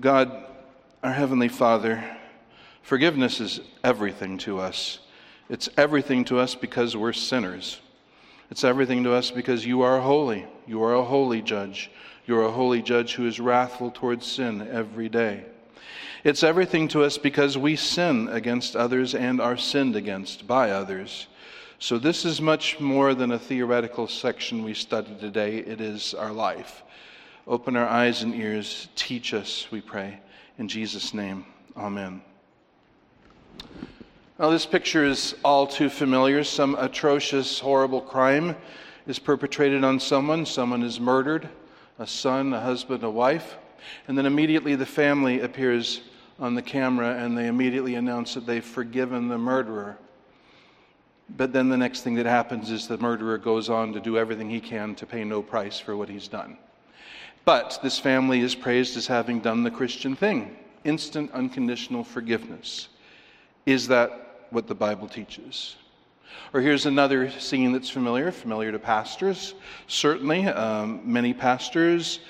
God, our Heavenly Father, forgiveness is everything to us. It's everything to us because we're sinners. It's everything to us because you are holy. You are a holy judge. You are a holy judge who is wrathful towards sin every day. It's everything to us because we sin against others and are sinned against by others. So, this is much more than a theoretical section we study today. It is our life. Open our eyes and ears. Teach us, we pray. In Jesus' name, amen. Now, this picture is all too familiar. Some atrocious, horrible crime is perpetrated on someone. Someone is murdered a son, a husband, a wife. And then immediately the family appears on the camera and they immediately announce that they've forgiven the murderer. But then the next thing that happens is the murderer goes on to do everything he can to pay no price for what he's done. But this family is praised as having done the Christian thing instant, unconditional forgiveness. Is that what the Bible teaches? Or here's another scene that's familiar, familiar to pastors. Certainly, um, many pastors.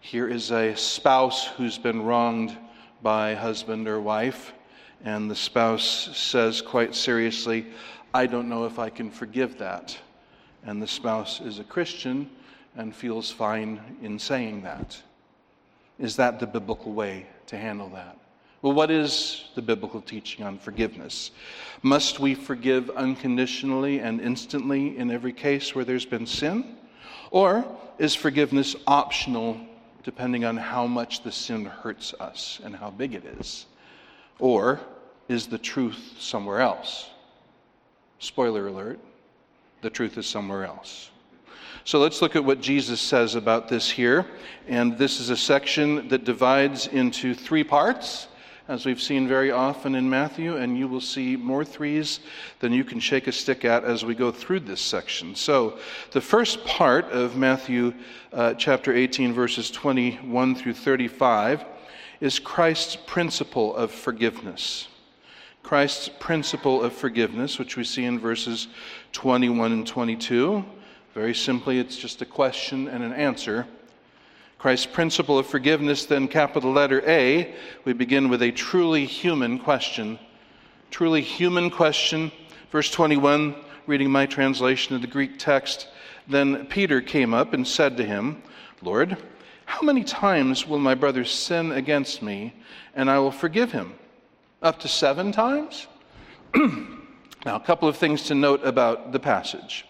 Here is a spouse who's been wronged by husband or wife, and the spouse says quite seriously, I don't know if I can forgive that. And the spouse is a Christian and feels fine in saying that. Is that the biblical way to handle that? Well, what is the biblical teaching on forgiveness? Must we forgive unconditionally and instantly in every case where there's been sin? Or is forgiveness optional depending on how much the sin hurts us and how big it is? Or is the truth somewhere else? Spoiler alert, the truth is somewhere else. So let's look at what Jesus says about this here. And this is a section that divides into three parts, as we've seen very often in Matthew, and you will see more threes than you can shake a stick at as we go through this section. So the first part of Matthew uh, chapter 18, verses 21 through 35, is Christ's principle of forgiveness. Christ's principle of forgiveness, which we see in verses 21 and 22. Very simply, it's just a question and an answer. Christ's principle of forgiveness, then capital letter A, we begin with a truly human question. Truly human question. Verse 21, reading my translation of the Greek text. Then Peter came up and said to him, Lord, how many times will my brother sin against me, and I will forgive him? Up to seven times? now, a couple of things to note about the passage.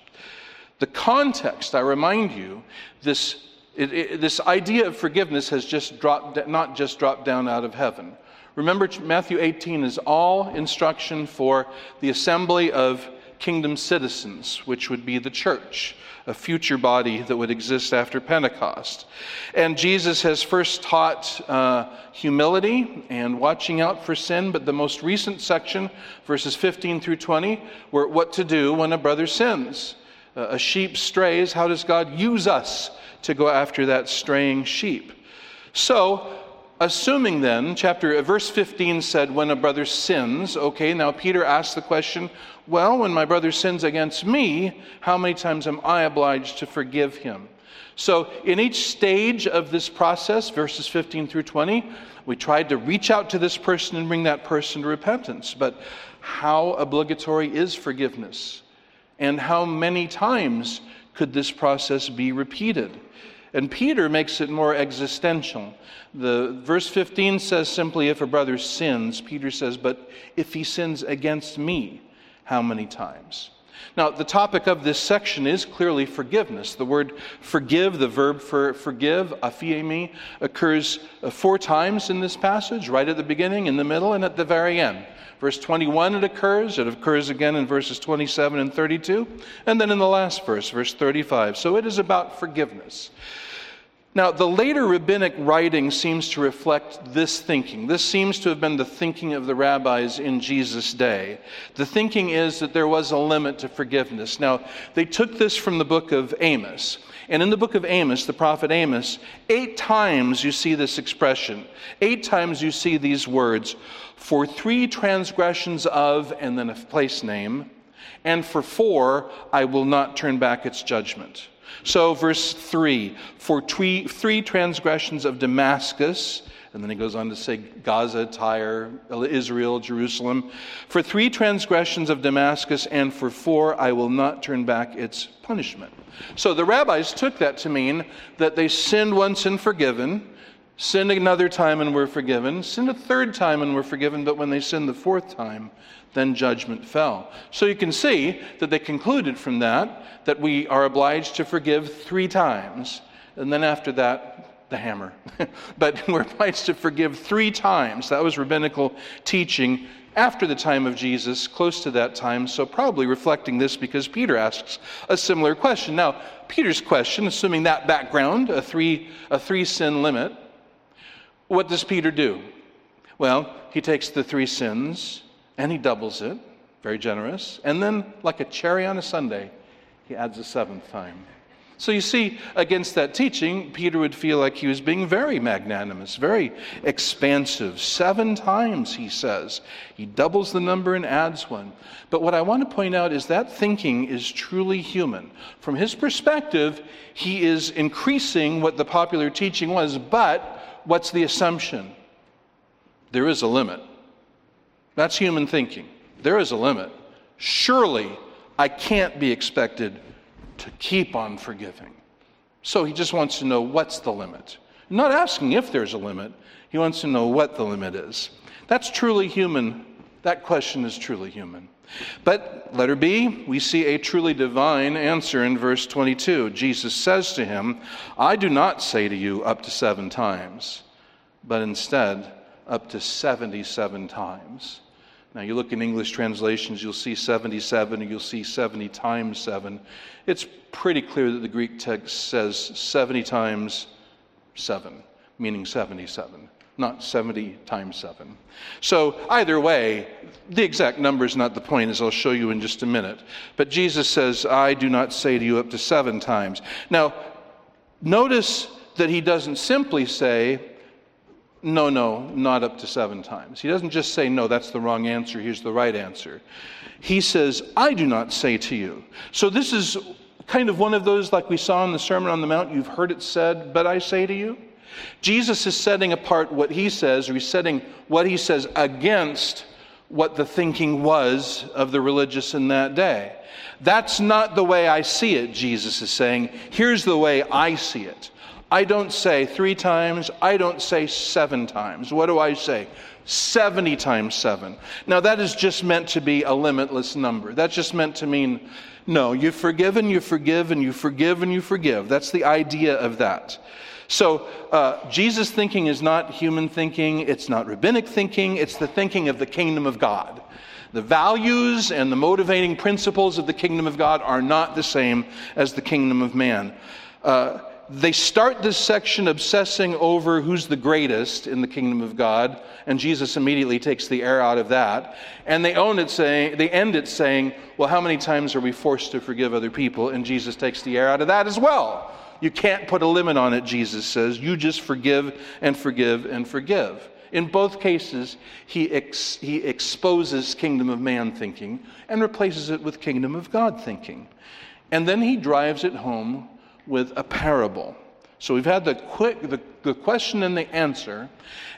The context, I remind you, this, it, it, this idea of forgiveness has just dropped, not just dropped down out of heaven. Remember, Matthew 18 is all instruction for the assembly of kingdom citizens, which would be the church a future body that would exist after Pentecost. And Jesus has first taught uh, humility and watching out for sin, but the most recent section, verses 15 through 20, were what to do when a brother sins. A sheep strays, how does God use us to go after that straying sheep? So, assuming then, chapter uh, verse 15 said, when a brother sins, okay, now Peter asks the question, well, when my brother sins against me, how many times am I obliged to forgive him? So, in each stage of this process, verses 15 through 20, we tried to reach out to this person and bring that person to repentance. But how obligatory is forgiveness? And how many times could this process be repeated? And Peter makes it more existential. The verse 15 says simply if a brother sins, Peter says, but if he sins against me, how many times? Now, the topic of this section is clearly forgiveness. The word forgive, the verb for forgive, aphiemi, occurs uh, four times in this passage, right at the beginning, in the middle, and at the very end. Verse 21, it occurs. It occurs again in verses 27 and 32. And then in the last verse, verse 35. So it is about forgiveness. Now, the later rabbinic writing seems to reflect this thinking. This seems to have been the thinking of the rabbis in Jesus' day. The thinking is that there was a limit to forgiveness. Now, they took this from the book of Amos. And in the book of Amos, the prophet Amos, eight times you see this expression. Eight times you see these words for three transgressions of, and then a place name, and for four, I will not turn back its judgment. So, verse 3 For three, three transgressions of Damascus, And then he goes on to say Gaza, Tyre, Israel, Jerusalem. For three transgressions of Damascus, and for four, I will not turn back its punishment. So the rabbis took that to mean that they sinned once and forgiven, sinned another time and we're forgiven, Sin a third time and we're forgiven, but when they sinned the fourth time, then judgment fell. So you can see that they concluded from that that we are obliged to forgive three times, and then after that, the hammer. but we're obliged to forgive three times. That was rabbinical teaching after the time of Jesus, close to that time, so probably reflecting this because Peter asks a similar question. Now, Peter's question, assuming that background, a three, a three sin limit, what does Peter do? Well, he takes the three sins and he doubles it, very generous, and then, like a cherry on a sundae, he adds a seventh time. So you see, against that teaching, Peter would feel like he was being very magnanimous, very expansive. Seven times, he says. He doubles the number and adds one. But what I want to point out is that thinking is truly human. From his perspective, he is increasing what the popular teaching was, but what's the assumption? There is a limit. That's human thinking. There is a limit. Surely I can't be expected to keep on forgiving. So he just wants to know what's the limit. Not asking if there's a limit, he wants to know what the limit is. That's truly human. That question is truly human. But letter B, we see a truly divine answer in verse 22. Jesus says to him, I do not say to you up to seven times, but instead up to 77 times. Now, you look in English translations, you'll see 77 or you'll see 70 times 7. It's pretty clear that the Greek text says 70 times 7, meaning 77, not 70 times 7. So, either way, the exact number is not the point, as I'll show you in just a minute. But Jesus says, I do not say to you up to seven times. Now, notice that he doesn't simply say, no, no, not up to seven times. He doesn't just say, no, that's the wrong answer, here's the right answer. He says, I do not say to you. So this is kind of one of those, like we saw in the Sermon on the Mount, you've heard it said, but I say to you. Jesus is setting apart what he says, or he's setting what he says against what the thinking was of the religious in that day. That's not the way I see it, Jesus is saying. Here's the way I see it. I don't say three times, I don't say seven times. What do I say? 70 times seven. Now, that is just meant to be a limitless number. That's just meant to mean, no, you forgive and you forgive and you forgive and you forgive. That's the idea of that. So, uh, Jesus' thinking is not human thinking, it's not rabbinic thinking, it's the thinking of the kingdom of God. The values and the motivating principles of the kingdom of God are not the same as the kingdom of man. Uh, they start this section obsessing over who's the greatest in the kingdom of God, and Jesus immediately takes the air out of that. And they own it saying, they end it saying, Well, how many times are we forced to forgive other people? And Jesus takes the air out of that as well. You can't put a limit on it, Jesus says. You just forgive and forgive and forgive. In both cases, he, ex, he exposes kingdom of man thinking and replaces it with kingdom of God thinking. And then he drives it home with a parable. So we've had the, quick, the, the question and the answer.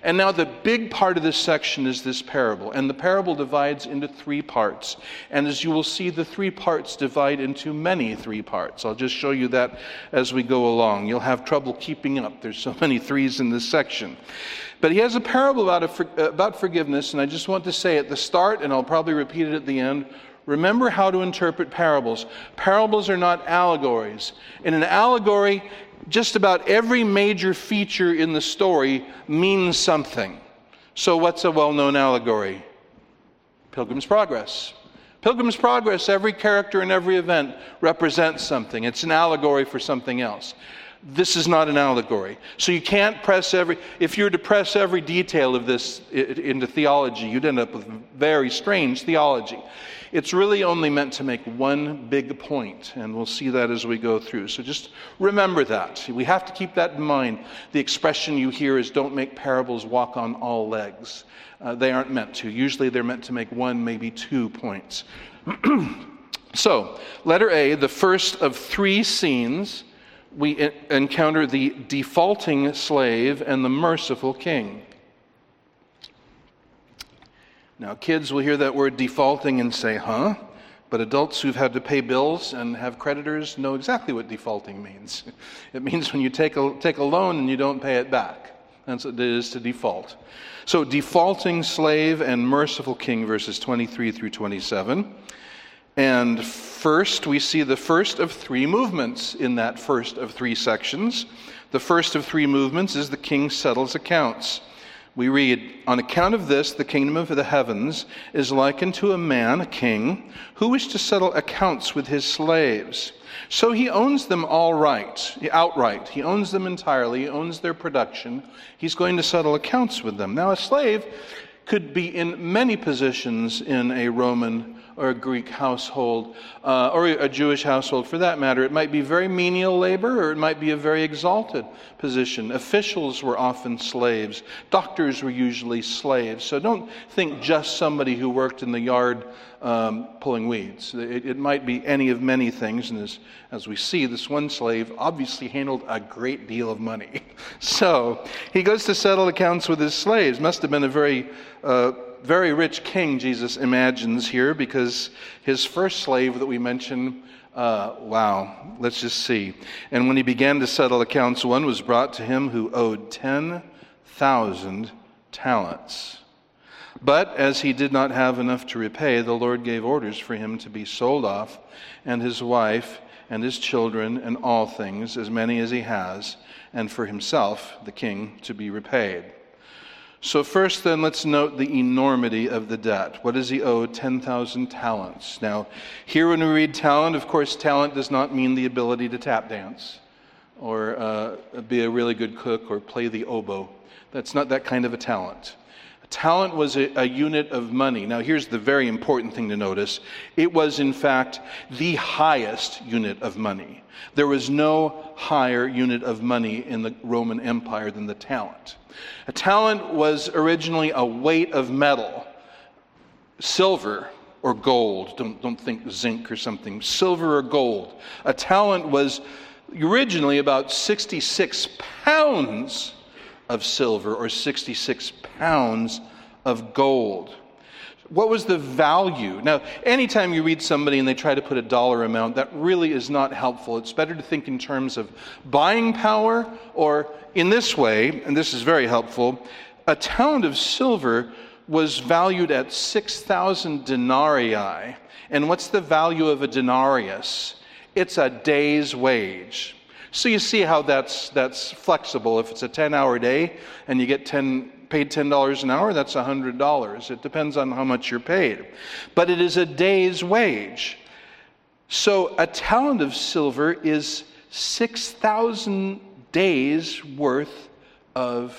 And now the big part of this section is this parable. And the parable divides into three parts. And as you will see, the three parts divide into many three parts. I'll just show you that as we go along. You'll have trouble keeping up. There's so many threes in this section. But he has a parable about, a, uh, about forgiveness. And I just want to say at the start, and I'll probably repeat it at the end Remember how to interpret parables. Parables are not allegories. In an allegory, just about every major feature in the story means something. So, what's a well known allegory? Pilgrim's Progress. Pilgrim's Progress, every character and every event represents something. It's an allegory for something else. This is not an allegory. So you can't press every, if you were to press every detail of this into theology, you'd end up with very strange theology. It's really only meant to make one big point, and we'll see that as we go through. So just remember that. We have to keep that in mind. The expression you hear is don't make parables walk on all legs. Uh, they aren't meant to. Usually they're meant to make one, maybe two points. so, letter A, the first of three scenes, we encounter the defaulting slave and the merciful king. Now, kids will hear that word defaulting and say, huh? But adults who've had to pay bills and have creditors know exactly what defaulting means. It means when you take a, take a loan and you don't pay it back. That's what it is to default. So, defaulting slave and merciful king, verses 23 through 27. And first, we see the first of three movements in that first of three sections. The first of three movements is the king settles accounts. We read, On account of this, the kingdom of the heavens is likened to a man, a king, who wished to settle accounts with his slaves. So he owns them all right, outright. He owns them entirely, he owns their production. He's going to settle accounts with them. Now, a slave could be in many positions in a Roman or a Greek household, uh, or a Jewish household for that matter. It might be very menial labor, or it might be a very exalted position. Officials were often slaves, doctors were usually slaves. So don't think just somebody who worked in the yard um, pulling weeds. It, it, might be any of many things, and as, as we see, this one slave obviously handled a great deal of money. So he goes to settle accounts with his slaves. Must have been a very uh, very rich king, Jesus imagines here, because his first slave that we mention, uh, wow, let's just see. And when he began to settle accounts, one was brought to him who owed 10,000 talents. But as he did not have enough to repay, the Lord gave orders for him to be sold off, and his wife, and his children, and all things, as many as he has, and for himself, the king, to be repaid. So, first, then, let's note the enormity of the debt. What does he owe? 10,000 talents. Now, here when we read talent, of course, talent does not mean the ability to tap dance or uh, be a really good cook or play the oboe. That's not that kind of a talent. Talent was a, a, unit of money. Now, here's the very important thing to notice it was, in fact, the highest unit of money. There was no higher unit of money in the Roman Empire than the talent. A talent was originally a weight of metal, silver or gold. Don't, don't think zinc or something, silver or gold. A talent was originally about 66 pounds of silver or 66 pounds of gold. What was the value? Now, anytime you read somebody and they try to put a dollar amount, that really is not helpful. It's better to think in terms of buying power, or in this way, and this is very helpful, a talent of silver was valued at 6,000 denarii. And what's the value of a denarius? It's a day's wage. So you see how that's, that's flexible. If it's a 10 hour day and you get 10, paid $10 an hour, that's $100. It depends on how much you're paid. But it is a day's wage. So a talent of silver is 6,000 days worth of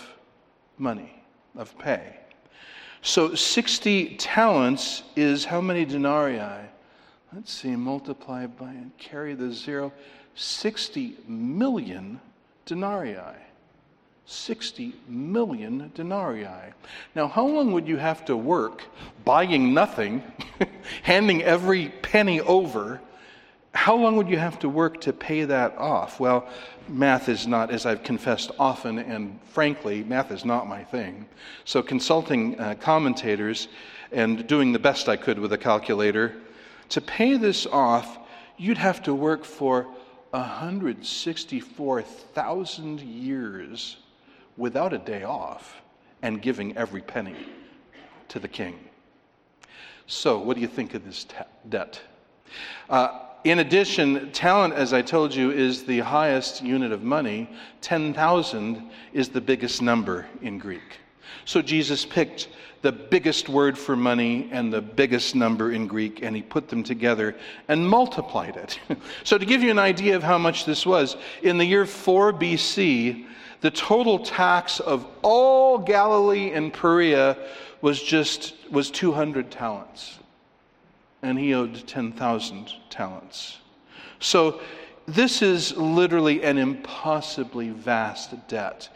money, of pay. So 60 talents is how many denarii? Let's see, multiply by and carry the zero. 60 million denarii. 60 million denarii. Now, how long would you have to work buying nothing, handing every penny over? How long would you have to work to pay that off? Well, math is not, as I've confessed often, and frankly, math is not my thing. So, consulting uh, commentators and doing the best I could with a calculator, to pay this off, you'd have to work for 164,000 years without a day off and giving every penny to the king. So, what do you think of this debt? Uh, in addition, talent, as I told you, is the highest unit of money. 10,000 is the biggest number in Greek. So Jesus picked the biggest word for money and the biggest number in Greek, and he put them together and multiplied it. so, to give you an idea of how much this was, in the year 4 BC, the total tax of all Galilee and Perea was just was 200 talents. And he owed 10,000 talents. So this is literally an impossibly vast debt.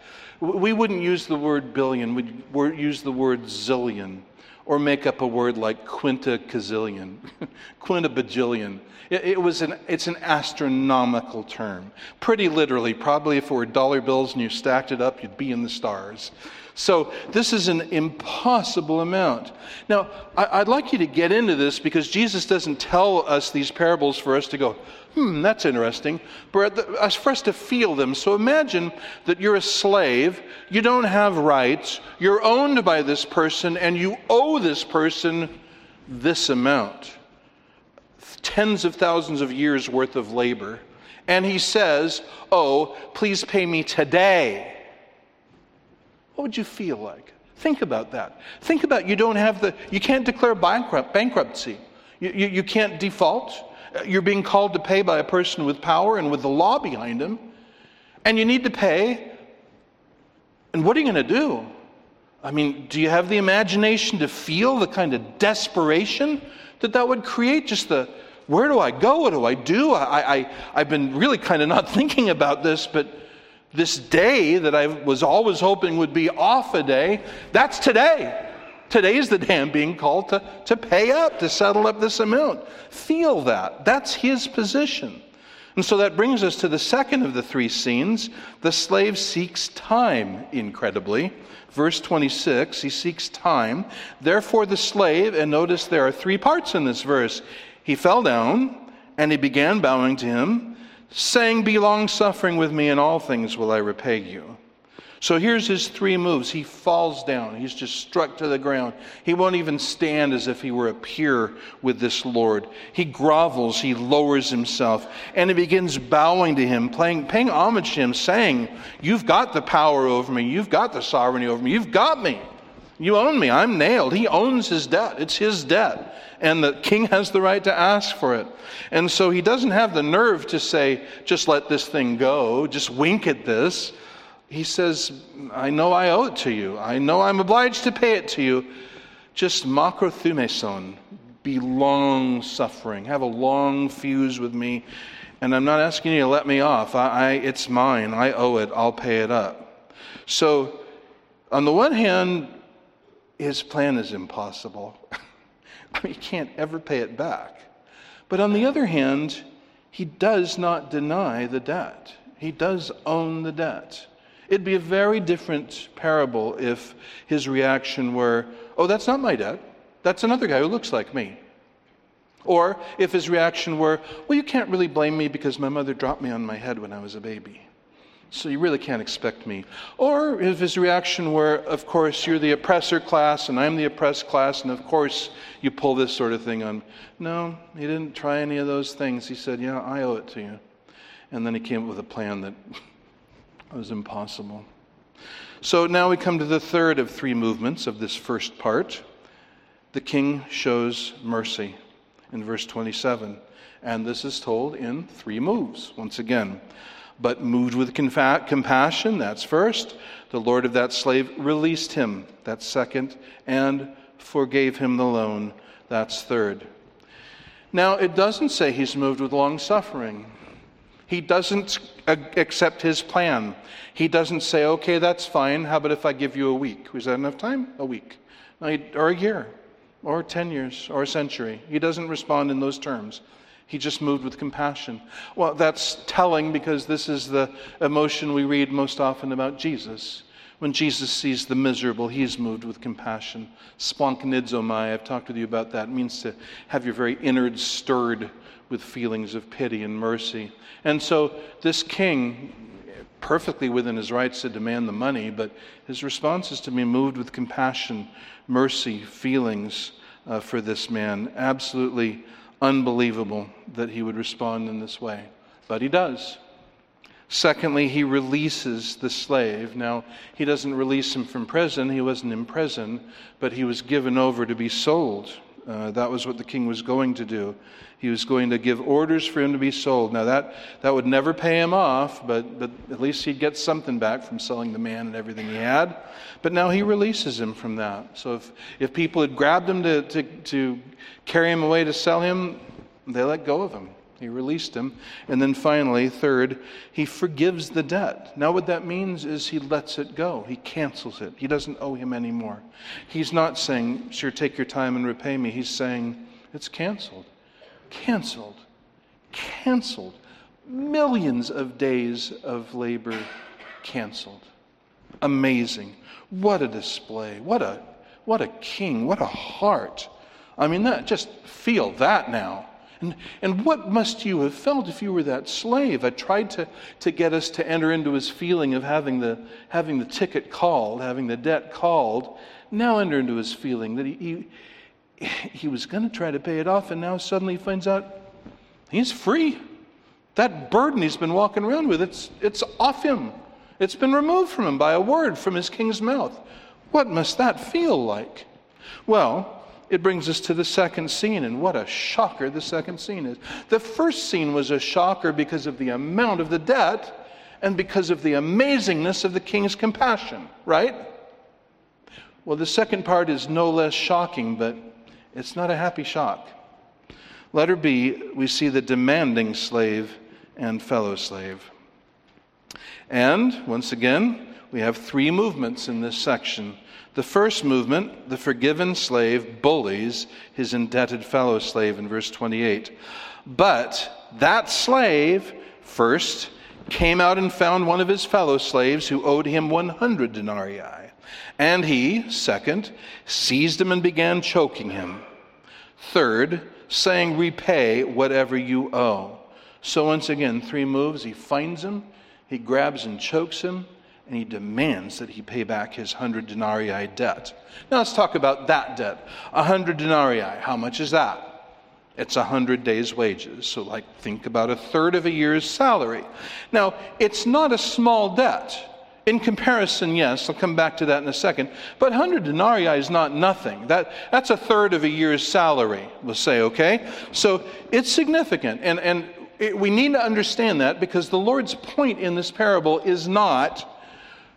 We wouldn't use the word billion, we'd use the word zillion or make up a word like quinta-gazillion, quinta-bajillion. It, it, was an, it's an astronomical term. Pretty literally, probably if it were dollar bills and you stacked it up, you'd be in the stars. So this is an impossible amount. Now, I, would like you to get into this because Jesus doesn't tell us these parables for us to go, hmm, that's interesting, but for us to feel them. So imagine that you're a slave, you don't have rights, you're owned by this person, and you owe this person this amount tens of thousands of years worth of labor. And he says, Oh, please pay me today. What would you feel like? Think about that. Think about you don't have the, you can't declare bankrupt, bankruptcy. You, you, you can't default. Uh, you're being called to pay by a person with power and with the law behind him. And you need to pay. And what are you going to do? I mean, do you have the imagination to feel the kind of desperation that that would create? Just the, where do I go? What do I do? I, I, I've been really kind of not thinking about this, but this day that I was always hoping would be off a day, that's today. Today is the day I'm being called to, to pay up, to settle up this amount. Feel that. That's his position. And so that brings us to the second of the three scenes. The slave seeks time, incredibly. Verse 26, he seeks time. Therefore, the slave, and notice there are three parts in this verse. He fell down and he began bowing to him saying, Be long suffering with me, in all things will I repay you. So here's his three moves. He falls down. He's just struck to the ground. He won't even stand as if he were a peer with this Lord. He grovels, he lowers himself, and he begins bowing to him, paying, paying homage to him, saying, You've got the power over me. You've got the sovereignty over me. You've got me. You own me. I'm nailed. He owns his debt. It's his debt. And the king has the right to ask for it. And so he doesn't have the nerve to say, just let this thing go, just wink at this. He says, I know I owe it to you. I know I'm obliged to pay it to you. Just makrothumeson, be long suffering, have a long fuse with me. And I'm not asking you to let me off. I, I, it's mine. I owe it. I'll pay it up. So, on the one hand, his plan is impossible. he can't ever pay it back. But on the other hand, he does not deny the debt. He does own the debt. It'd be a very different parable if his reaction were, Oh, that's not my debt. That's another guy who looks like me. Or if his reaction were, Well, you can't really blame me because my mother dropped me on my head when I was a baby. So you really can't expect me. Or if his reaction were, of course, you're the oppressor class and I'm the oppressed class, and of course you pull this sort of thing on. No, he didn't try any of those things. He said, Yeah, I owe it to you. And then he came up with a plan that was impossible. So now we come to the third of three movements of this first part. The king shows mercy in verse 27. And this is told in three moves, once again but moved with compassion, that's first. The Lord of that slave released him, that's second, and forgave him the loan, that's third. Now, it doesn't say he's moved with long suffering. He doesn't accept his plan. He doesn't say, okay, that's fine. How about if I give you a week? Is that enough time? A week. Or a year, or 10 years, or a century. He doesn't respond in those terms. He just moved with compassion. Well, that's telling because this is the emotion we read most often about Jesus. When Jesus sees the miserable, he's moved with compassion. Splanchnizomai, I've talked with you about that. It means to have your very innards stirred with feelings of pity and mercy. And so this king, perfectly within his rights to demand the money, but his response is to be moved with compassion, mercy, feelings uh, for this man. Absolutely unbelievable that he would respond in this way, but he does. Secondly, he releases the slave. Now, he doesn't release him from prison. He wasn't in prison, but he was given over to be sold. Uh, that was what the king was going to do. He was going to give orders for him to be sold. Now, that, that would never pay him off, but, but at least he'd get something back from selling the man and everything he had. But now he releases him from that. So if, if people had grabbed him to, to, to carry him away to sell him, they let go of him. He released him. And then finally, third, he forgives the debt. Now, what that means is he lets it go. He cancels it. He doesn't owe him anymore. He's not saying, sure, take your time and repay me. He's saying, it's canceled. Canceled. Canceled. Millions of days of labor canceled. Amazing. What a display. What a, what a king. What a heart. I mean, that, just feel that now. And, and what must you have felt if you were that slave? I tried to, to get us to enter into his feeling of having the, having the ticket called, having the debt called. Now enter into his feeling that he, he, he was going to try to pay it off, and now suddenly he finds out he's free. That burden he's been walking around with, it's, it's off him. It's been removed from him by a word from his king's mouth. What must that feel like? Well, it brings us to the second scene, and what a shocker the second scene is. The first scene was a shocker because of the amount of the debt and because of the amazingness of the king's compassion, right? Well, the second part is no less shocking, but it's not a happy shock. Letter B, we see the demanding slave and fellow slave. And once again, we have three movements in this section the first movement, the forgiven slave bullies his indebted fellow slave in verse 28. But that slave first came out and found one of his fellow slaves who owed him 100 denarii. And he, second, seized him and began choking him. Third, saying, Repay whatever you owe. So, once again, three moves. He finds him, he grabs and chokes him, and he demands that he pay back his 100 denarii debt. Now let's talk about that debt. 100 denarii, how much is that? It's 100 days' wages. So, like, think about a third of a year's salary. Now, it's not a small debt. In comparison, yes, I'll come back to that in a second. But 100 denarii is not nothing. That, that's a third of a year's salary, we'll say, okay? So it's significant. And, and it, we need to understand that because the Lord's point in this parable is not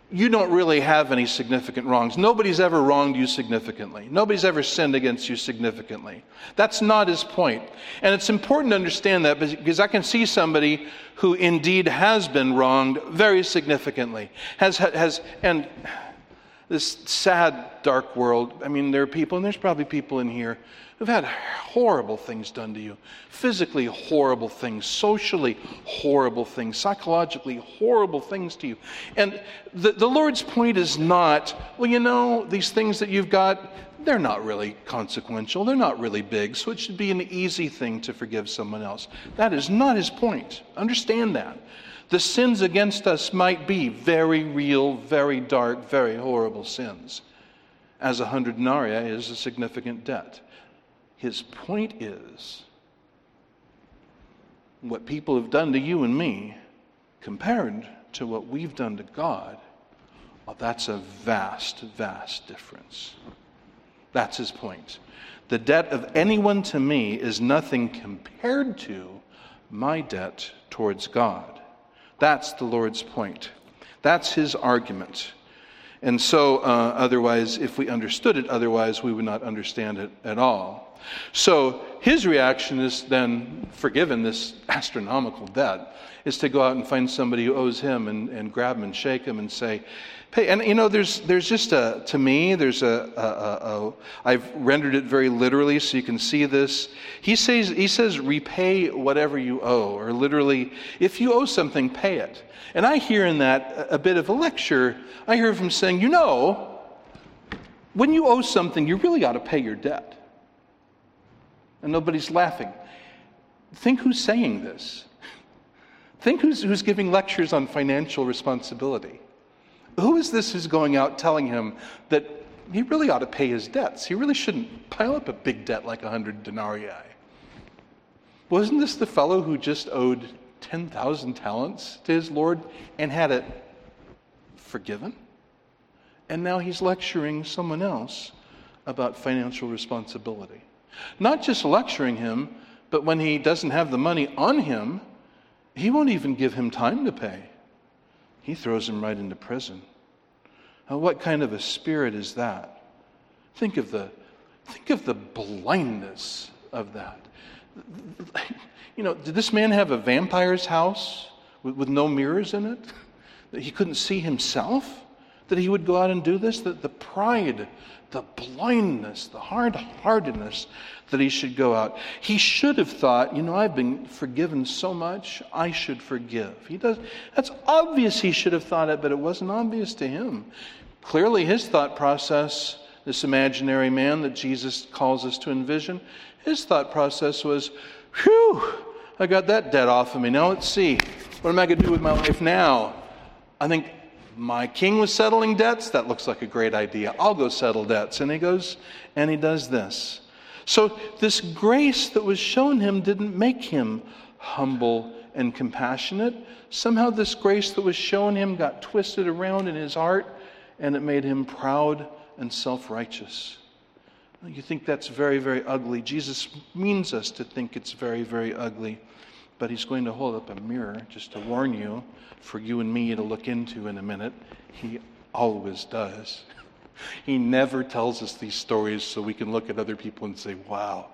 you don't really have any significant wrongs. Nobody's ever wronged you significantly. Nobody's ever sinned against you significantly. That's not his point. And it's important to understand that because I can see somebody who indeed has been wronged very significantly. Has, has, and this sad, dark world, I mean, there are people, and there's probably people in here who've had horrible things done to you physically horrible things, socially horrible things, psychologically horrible things to you. And the, the Lord's point is not, well, you know, these things that you've got, they're not really consequential, they're not really big, so it should be an easy thing to forgive someone else. That is not his point. Understand that. The sins against us might be very real, very dark, very horrible sins, as a hundred denarii is a significant debt. His point is what people have done to you and me compared to what we've done to God, well, that's a vast, vast difference. That's his point. The debt of anyone to me is nothing compared to my debt towards God. That's the Lord's point. That's his argument. And so, uh, otherwise, if we understood it, otherwise, we would not understand it at all. So his reaction is then, forgiven this astronomical debt, is to go out and find somebody who owes him and, and grab him and shake him and say, Pay. And you know, there's, there's just a, to me, there's a, a, a, a, I've rendered it very literally so you can see this. He says, he says, repay whatever you owe, or literally, if you owe something, pay it. And I hear in that a bit of a lecture. I hear him saying, you know, when you owe something, you really ought to pay your debt and nobody's laughing. Think who's saying this. Think who's, who's giving lectures on financial responsibility. Who is this who's going out telling him that he really ought to pay his debts? He really shouldn't pile up a big debt like 100 denarii. Wasn't this the fellow who just owed 10,000 talents to his Lord and had it forgiven? And now he's lecturing someone else about financial responsibility. Not just lecturing him, but when he doesn't have the money on him, he won't even give him time to pay. He throws him right into prison. Now, what kind of a spirit is that? Think of the, think of the blindness of that. You know, did this man have a vampire's house with, with no mirrors in it? That he couldn't see himself? That he would go out and do this? That the pride, the blindness, the hard heartedness that he should go out. He should have thought, you know, I've been forgiven so much, I should forgive. He does that's obvious he should have thought it, but it wasn't obvious to him. Clearly his thought process, this imaginary man that Jesus calls us to envision, his thought process was, whew, I got that debt off of me. Now let's see. What am I going to do with my life now? I think my king was settling debts. That looks like a great idea. I'll go settle debts. And he goes and he does this. So, this grace that was shown him didn't make him humble and compassionate. Somehow, this grace that was shown him got twisted around in his heart and it made him proud and self righteous. You think that's very, very ugly. Jesus means us to think it's very, very ugly. But he's going to hold up a mirror just to warn you for you and me to look into in a minute. He always does. He never tells us these stories so we can look at other people and say, wow,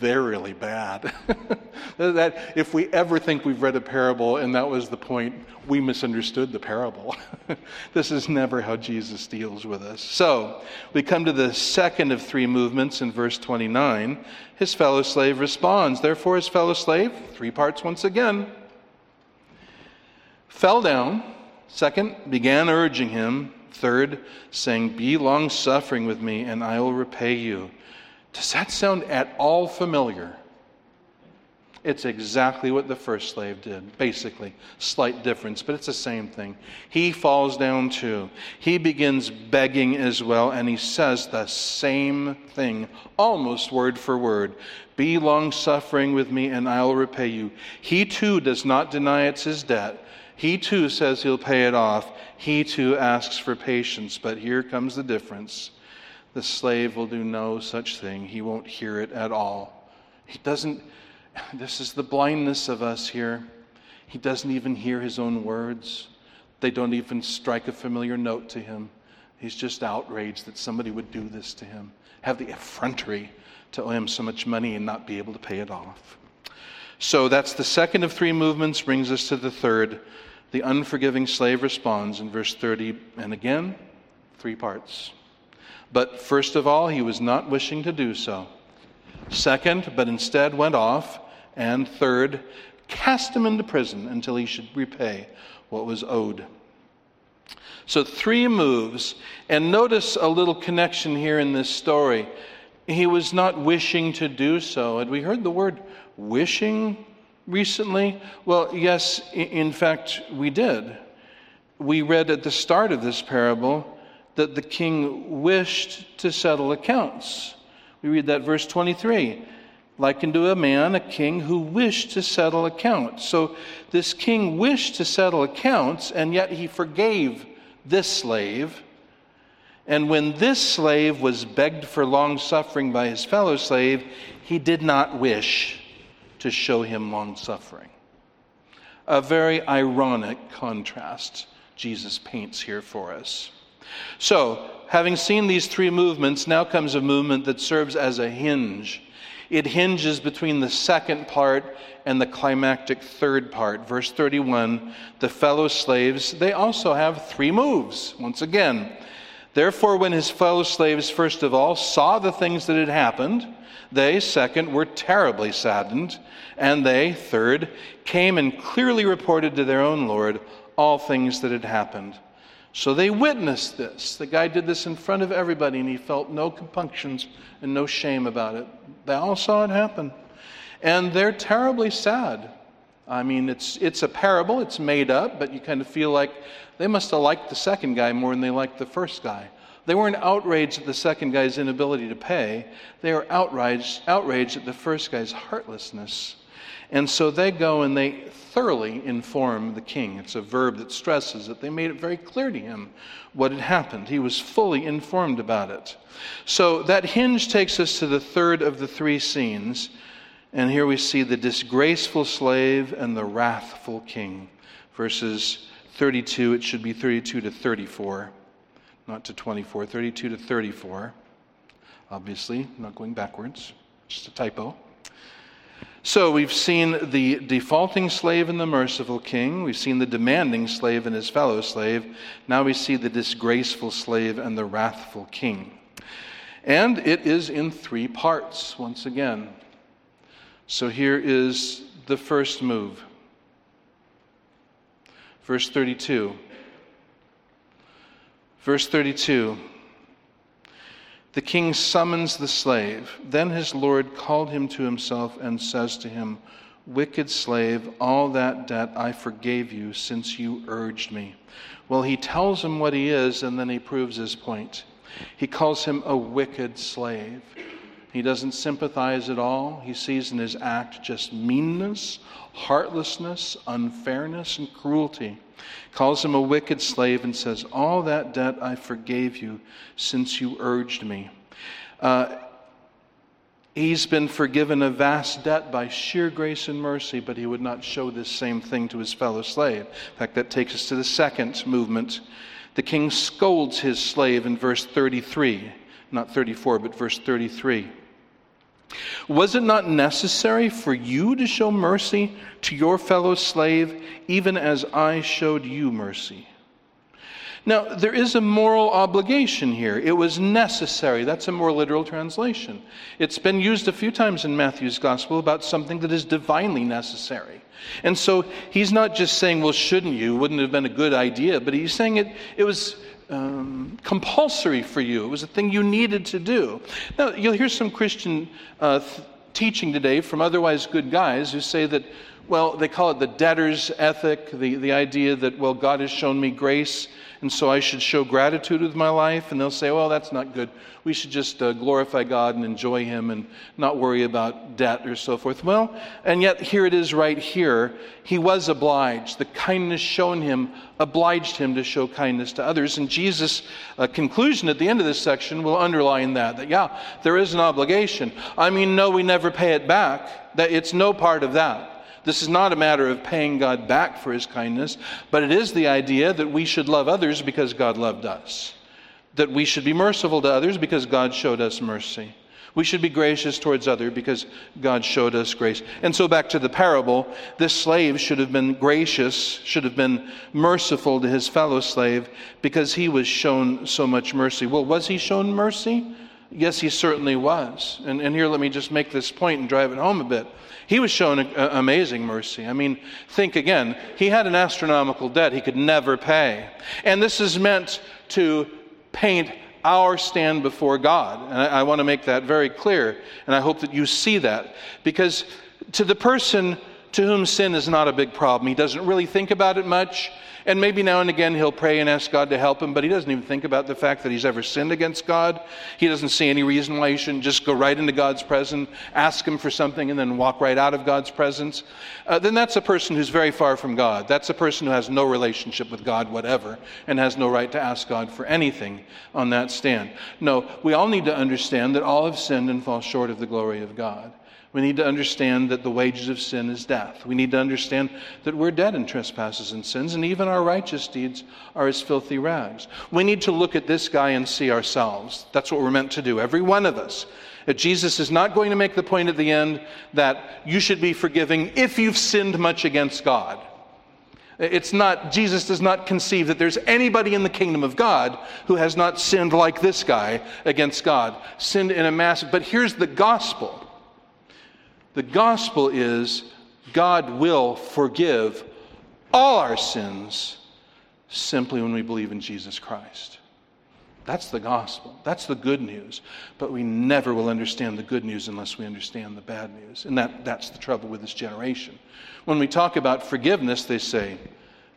they're really bad. that if we ever think we've read a parable and that was the point, we misunderstood the parable. this is never how Jesus deals with us. So we come to the second of three movements in verse 29. His fellow slave responds. Therefore, his fellow slave, three parts once again, fell down. Second, began urging him. Third, saying, Be long suffering with me, and I will repay you. Does that sound at all familiar? It's exactly what the first slave did, basically. Slight difference, but it's the same thing. He falls down too. He begins begging as well, and he says the same thing, almost word for word Be long suffering with me, and I'll repay you. He too does not deny it's his debt. He too says he'll pay it off. He too asks for patience, but here comes the difference. The slave will do no such thing. He won't hear it at all. He doesn't, this is the blindness of us here. He doesn't even hear his own words, they don't even strike a familiar note to him. He's just outraged that somebody would do this to him, have the effrontery to owe him so much money and not be able to pay it off. So that's the second of three movements, brings us to the third the unforgiving slave responds in verse 30, and again, three parts. But first of all, he was not wishing to do so. Second, but instead went off. And third, cast him into prison until he should repay what was owed. So, three moves. And notice a little connection here in this story. He was not wishing to do so. Had we heard the word wishing recently? Well, yes, in fact, we did. We read at the start of this parable that the king wished to settle accounts. We read that verse 23 likened to a man, a king who wished to settle accounts. So this king wished to settle accounts, and yet he forgave this slave. And when this slave was begged for long suffering by his fellow slave, he did not wish to show him long suffering. A very ironic contrast Jesus paints here for us. So, having seen these three movements, now comes a movement that serves as a hinge. It hinges between the second part and the climactic third part. Verse 31 the fellow slaves, they also have three moves. Once again, therefore, when his fellow slaves, first of all, saw the things that had happened, they, second, were terribly saddened. And they, third, came and clearly reported to their own Lord all things that had happened. So they witnessed this. The guy did this in front of everybody, and he felt no compunctions and no shame about it. They all saw it happen. And they're terribly sad. I mean, it's, it's a parable, it's made up, but you kind of feel like they must have liked the second guy more than they liked the first guy. They weren't outraged at the second guy's inability to pay. They were outraged, outraged at the first guy's heartlessness. And so they go and they thoroughly inform the king. It's a verb that stresses it. They made it very clear to him what had happened. He was fully informed about it. So that hinge takes us to the third of the three scenes. And here we see the disgraceful slave and the wrathful king. Verses 32, it should be 32 to 34 not to 24, 32 to 34. Obviously, not going backwards, just a typo. So we've seen the defaulting slave and the merciful king. We've seen the demanding slave and his fellow slave. Now we see the disgraceful slave and the wrathful king. And it is in three parts, once again. So here is the first move. Verse 32. Verse 32 The king summons the slave. Then his Lord called him to himself and says to him, Wicked slave, all that debt I forgave you since you urged me. Well, he tells him what he is, and then he proves his point. He calls him a wicked slave. He doesn't sympathize at all. He sees in his act just meanness, heartlessness, unfairness, and cruelty calls him a wicked slave, and says, All that debt I forgave you since you urged me. Uh, he's been forgiven a vast debt by sheer grace and mercy, but he would not show this same thing to his fellow slave. In fact, that takes us to the second movement. The king scolds his slave in verse 33, not 34, but verse 33. Was it not necessary for you to show mercy to your fellow slave, even as I showed you mercy? Now, there is a moral obligation here. It was necessary. That's a more literal translation. It's been used a few times in Matthew's gospel about something that is divinely necessary. And so he's not just saying, well, shouldn't you? Wouldn't have been a good idea. But he's saying it, it was um, compulsory for you. It was a thing you needed to do. Now, you'll hear some Christian uh, th- teaching today from otherwise good guys who say that, well, they call it the debtor's ethic, the, the idea that, well, God has shown me grace and so I should show gratitude with my life. And they'll say, well, that's not good. We should just uh, glorify God and enjoy Him and not worry about debt or so forth. Well, and yet here it is right here. He was obliged. The kindness shown him obliged him to show kindness to others. And Jesus' uh, conclusion at the end of this section will underline that, that, yeah, there is an obligation. I mean, no, we never pay it back. That it's no part of that. This is not a matter of paying God back for his kindness, but it is the idea that we should love others because God loved us. That we should be merciful to others because God showed us mercy. We should be gracious towards others because God showed us grace. And so back to the parable, this slave should have been gracious, should have been merciful to his fellow slave because he was shown so much mercy. Well, was he shown mercy? Yes, he certainly was. And, and here, let me just make this point and drive it home a bit. He was shown a, a, amazing mercy. I mean, think again. He had an astronomical debt he could never pay. And this is meant to paint our stand before God. And I, I want to make that very clear. And I hope that you see that. Because to the person to whom sin is not a big problem, he doesn't really think about it much. And maybe now and again he'll pray and ask God to help him, but he doesn't even think about the fact that he's ever sinned against God. He doesn't see any reason why he shouldn't just go right into God's presence, ask him for something, and then walk right out of God's presence. Uh, then that's a person who's very far from God. That's a person who has no relationship with God whatever and has no right to ask God for anything on that stand. No, we all need to understand that all have sinned and fall short of the glory of God. We need to understand that the wages of sin is death. We need to understand that we're dead in trespasses and sins, and even our righteous deeds are as filthy rags. We need to look at this guy and see ourselves. That's what we're meant to do, every one of us. Jesus is not going to make the point at the end that you should be forgiving if you've sinned much against God. It's not, Jesus does not conceive that there's anybody in the kingdom of God who has not sinned like this guy against God, sinned in a massive. But here's the gospel the gospel is God will forgive all our sins simply when we believe in Jesus Christ. That's the gospel. That's the good news. But we never will understand the good news unless we understand the bad news. And that, that's the trouble with this generation. When we talk about forgiveness, they say,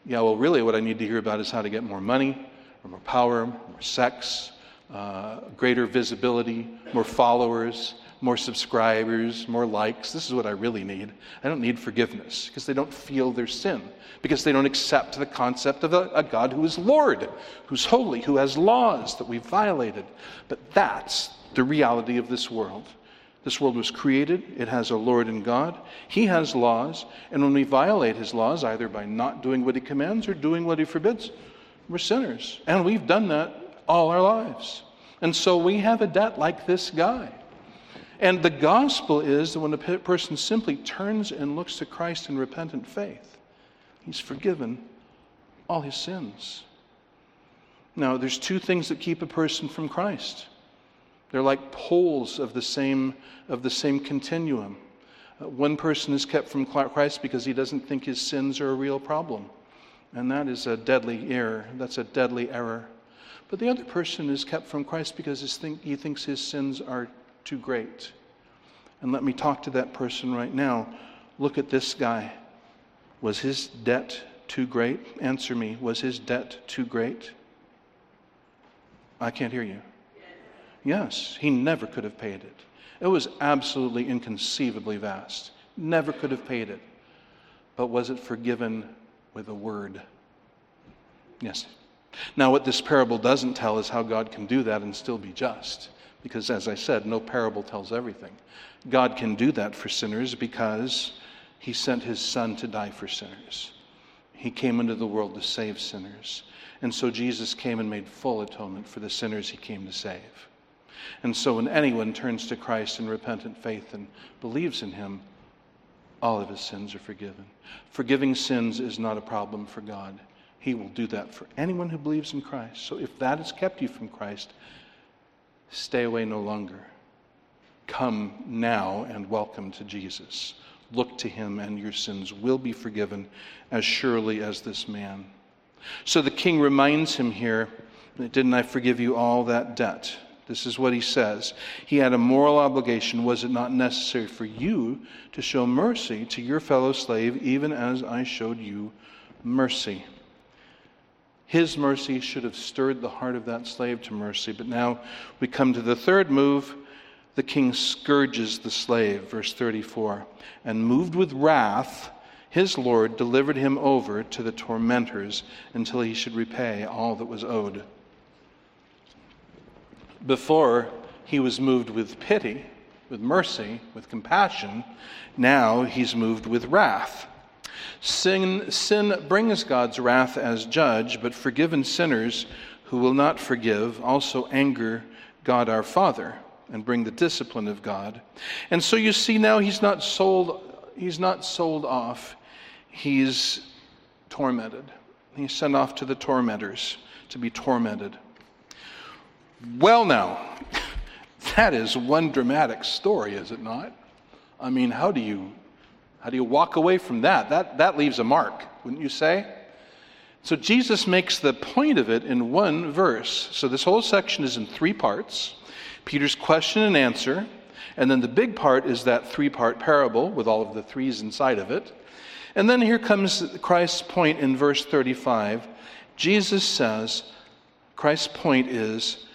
yeah, well, really, what I need to hear about is how to get more money, or more power, more sex, uh, greater visibility, more followers, more subscribers, more likes. This is what I really need. I don't need forgiveness because they don't feel their sin, because they don't accept the concept of a, a, God who is Lord, who's holy, who has laws that we've violated. But that's the reality of this world. This world was created, it has a Lord and God. He has laws, and when we violate his laws, either by not doing what he commands or doing what he forbids, we're sinners. And we've done that all our lives. And so we have a debt like this guy. And the gospel is that when a person simply turns and looks to Christ in repentant faith, he's forgiven all his sins. Now, there's two things that keep a person from Christ. They're like poles of the same, of the same continuum. Uh, one person is kept from Christ because he doesn't think his sins are a real problem. And that is a deadly error. That's a deadly error. But the other person is kept from Christ because he thinks his sins are too great. And let me talk to that person right now. Look at this guy. Was his debt too great? Answer me. Was his debt too great? I can't hear you. Yes, he never could have paid it. It was absolutely inconceivably vast. Never could have paid it. But was it forgiven with a word? Yes. Now, what this parable doesn't tell is how God can do that and still be just. Because, as I said, no parable tells everything. God can do that for sinners because he sent his son to die for sinners. He came into the world to save sinners. And so Jesus came and made full atonement for the sinners he came to save. And so when anyone turns to Christ in repentant faith and believes in him, all of his sins are forgiven. Forgiving sins is not a problem for God. He will do that for anyone who believes in Christ. So if that has kept you from Christ, stay away no longer. Come now and welcome to Jesus. Look to him, and your sins will be forgiven as surely as this man. So the king reminds him here Didn't I forgive you all that debt? This is what he says. He had a moral obligation. Was it not necessary for you to show mercy to your fellow slave, even as I showed you mercy? His mercy should have stirred the heart of that slave to mercy. But now we come to the third move. The king scourges the slave, verse 34. And moved with wrath, his Lord delivered him over to the tormentors until he should repay all that was owed. Before, he was moved with pity, with mercy, with compassion. Now he's moved with wrath. Sin, sin brings God's wrath as judge, but forgiven sinners who will not forgive also anger God our Father and bring the discipline of God. And so you see now he's not sold, he's not sold off. He's tormented. He's sent off to the tormentors to be tormented. Well, now, that is one dramatic story, is it not? I mean, how do you how do you walk away from that? That that leaves a mark, wouldn't you say? So Jesus makes the point of it in one verse. So this whole section is in three parts. Peter's question and answer, and then the big part is that three-part parable with all of the threes inside of it. And then here comes Christ's point in verse 35. Jesus says, Christ's point is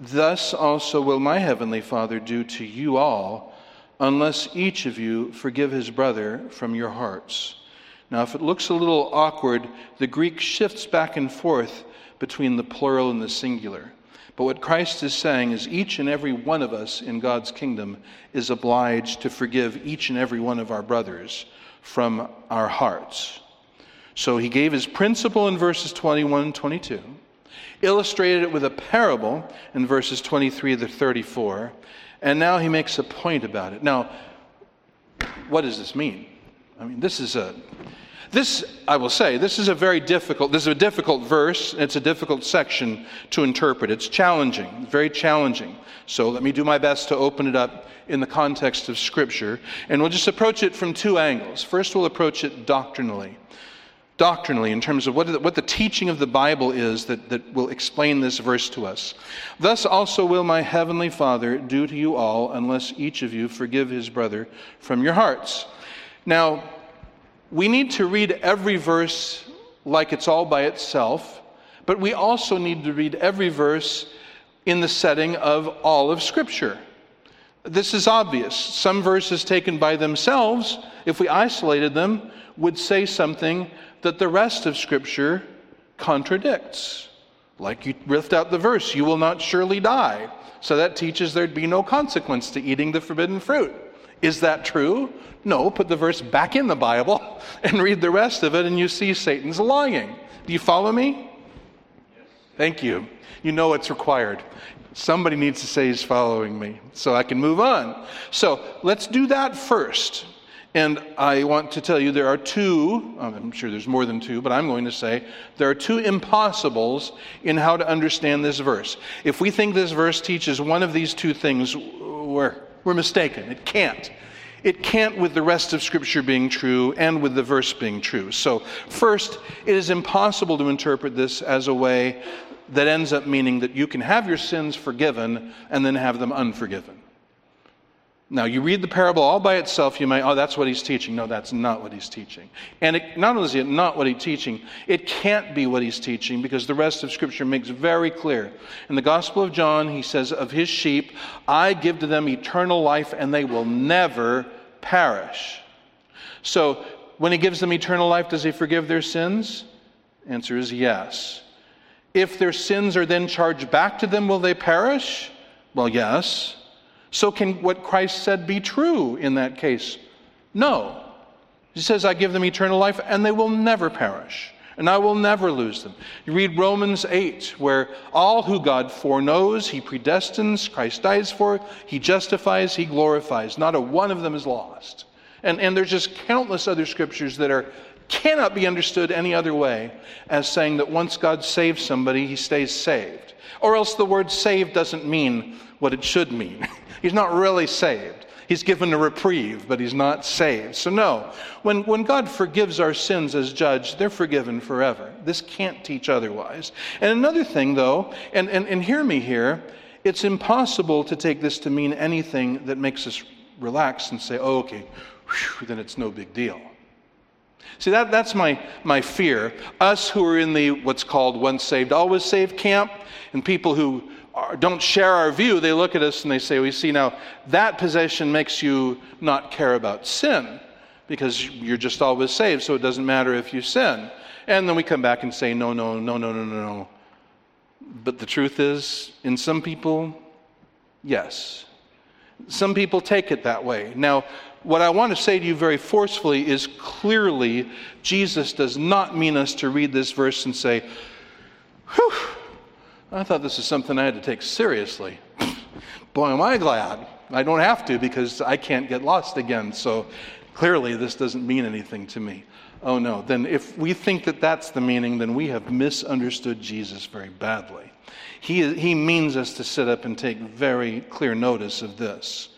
Thus also will my heavenly Father do to you all, unless each of you forgive his brother from your hearts. Now, if it looks a little awkward, the Greek shifts back and forth between the plural and the singular. But what Christ is saying is each and every one of us in God's kingdom is obliged to forgive each and every one of our brothers from our hearts. So he gave his principle in verses 21 and 22 illustrated it with a parable in verses 23 to 34, and now he makes a point about it. Now, what does this mean? I mean, this is a this I will say, this is a very difficult this is a difficult verse, it's a difficult section to interpret. It's challenging, very challenging. So let me do my best to open it up in the context of scripture, and we'll just approach it from two angles. First, we'll approach it doctrinally doctrinally in terms of what the, what the teaching of the Bible is that, that will explain this verse to us. Thus also will my heavenly Father do to you all, unless each of you forgive his brother from your hearts. Now, we need to read every verse like it's all by itself, but we also need to read every verse in the setting of all of Scripture. This is obvious. Some verses taken by themselves, if we isolated them, would say something that the rest of Scripture contradicts. Like you lift out the verse, you will not surely die. So that teaches there'd be no consequence to eating the forbidden fruit. Is that true? No, put the verse back in the Bible and read the rest of it, and you see Satan's lying. Do you follow me? Thank you. You know it's required. Somebody needs to say he's following me so I can move on. So let's do that first. And I want to tell you there are two, oh, I'm sure there's more than two, but I'm going to say there are two impossibles in how to understand this verse. If we think this verse teaches one of these two things, we're, we're mistaken. It can't. It can't with the rest of Scripture being true and with the verse being true. So, first, it is impossible to interpret this as a way that ends up meaning that you can have your sins forgiven and then have them unforgiven. Now, you read the parable all by itself, you may, oh, that's what he's teaching. No, that's not what he's teaching. And it, not only is it not what he's teaching, it can't be what he's teaching because the rest of Scripture makes very clear. In the Gospel of John, he says, Of his sheep, I give to them eternal life, and they will never perish. So, when he gives them eternal life, does he forgive their sins? Answer is yes. If their sins are then charged back to them, will they perish? Well, yes. So, can what Christ said be true in that case? No. He says, I give them eternal life, and they will never perish, and I will never lose them. You read Romans 8, where all who God foreknows, He predestines, Christ dies for, He justifies, He glorifies. Not a one of them is lost. And, and there's just countless other scriptures that are cannot be understood any other way as saying that once God saves somebody, he stays saved. Or else the word saved doesn't mean what it should mean. he's not really saved. He's given a reprieve, but he's not saved. So, no, when, when God forgives our sins as judge, they're forgiven forever. This can't teach otherwise. And another thing, though, and, and, and hear me here, it's impossible to take this to mean anything that makes us relax and say, oh, okay, whew, then it's no big deal. See, that, that's my, my fear. Us who are in the what's called once saved, always saved camp, and people who don't share our view, they look at us and they say, We see now, that possession makes you not care about sin because you're just always saved, so it doesn't matter if you sin. And then we come back and say, No, no, no, no, no, no, no. But the truth is, in some people, yes. Some people take it that way. Now, what I want to say to you very forcefully is clearly Jesus does not mean us to read this verse and say, Whew, I thought this is something I had to take seriously. Boy, am I glad. I don't have to because I can't get lost again. So clearly, this doesn't mean anything to me. Oh no, then if we think that that's the meaning, then we have misunderstood Jesus very badly. He, he means us to sit up and take very clear notice of this.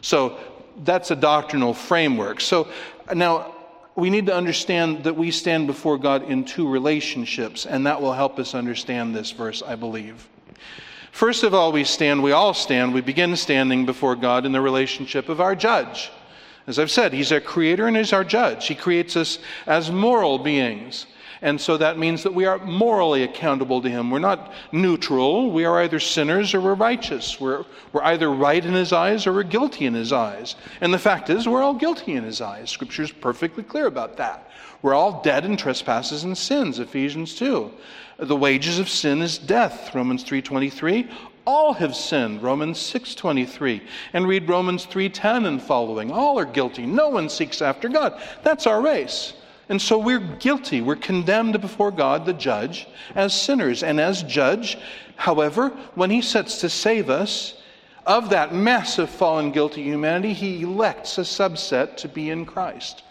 So that's a doctrinal framework. So now we need to understand that we stand before God in two relationships, and that will help us understand this verse, I believe. First of all, we stand, we all stand, we begin standing before God in the relationship of our judge. As I've said, He's our creator and He's our judge. He creates us as moral beings. And so that means that we are morally accountable to Him. We're not neutral. We are either sinners or we're righteous. We're, we're either right in His eyes or we're guilty in His eyes. And the fact is, we're all guilty in His eyes. Scripture is perfectly clear about that. We're all dead in trespasses and sins, Ephesians 2. The wages of sin is death, Romans 3.23 all have sinned romans 6.23 and read romans 3.10 and following all are guilty no one seeks after god that's our race and so we're guilty. We're condemned before God, the judge, as sinners. And as judge, however, when he sets to save us of that massive fallen, guilty humanity, he elects a subset to be in Christ.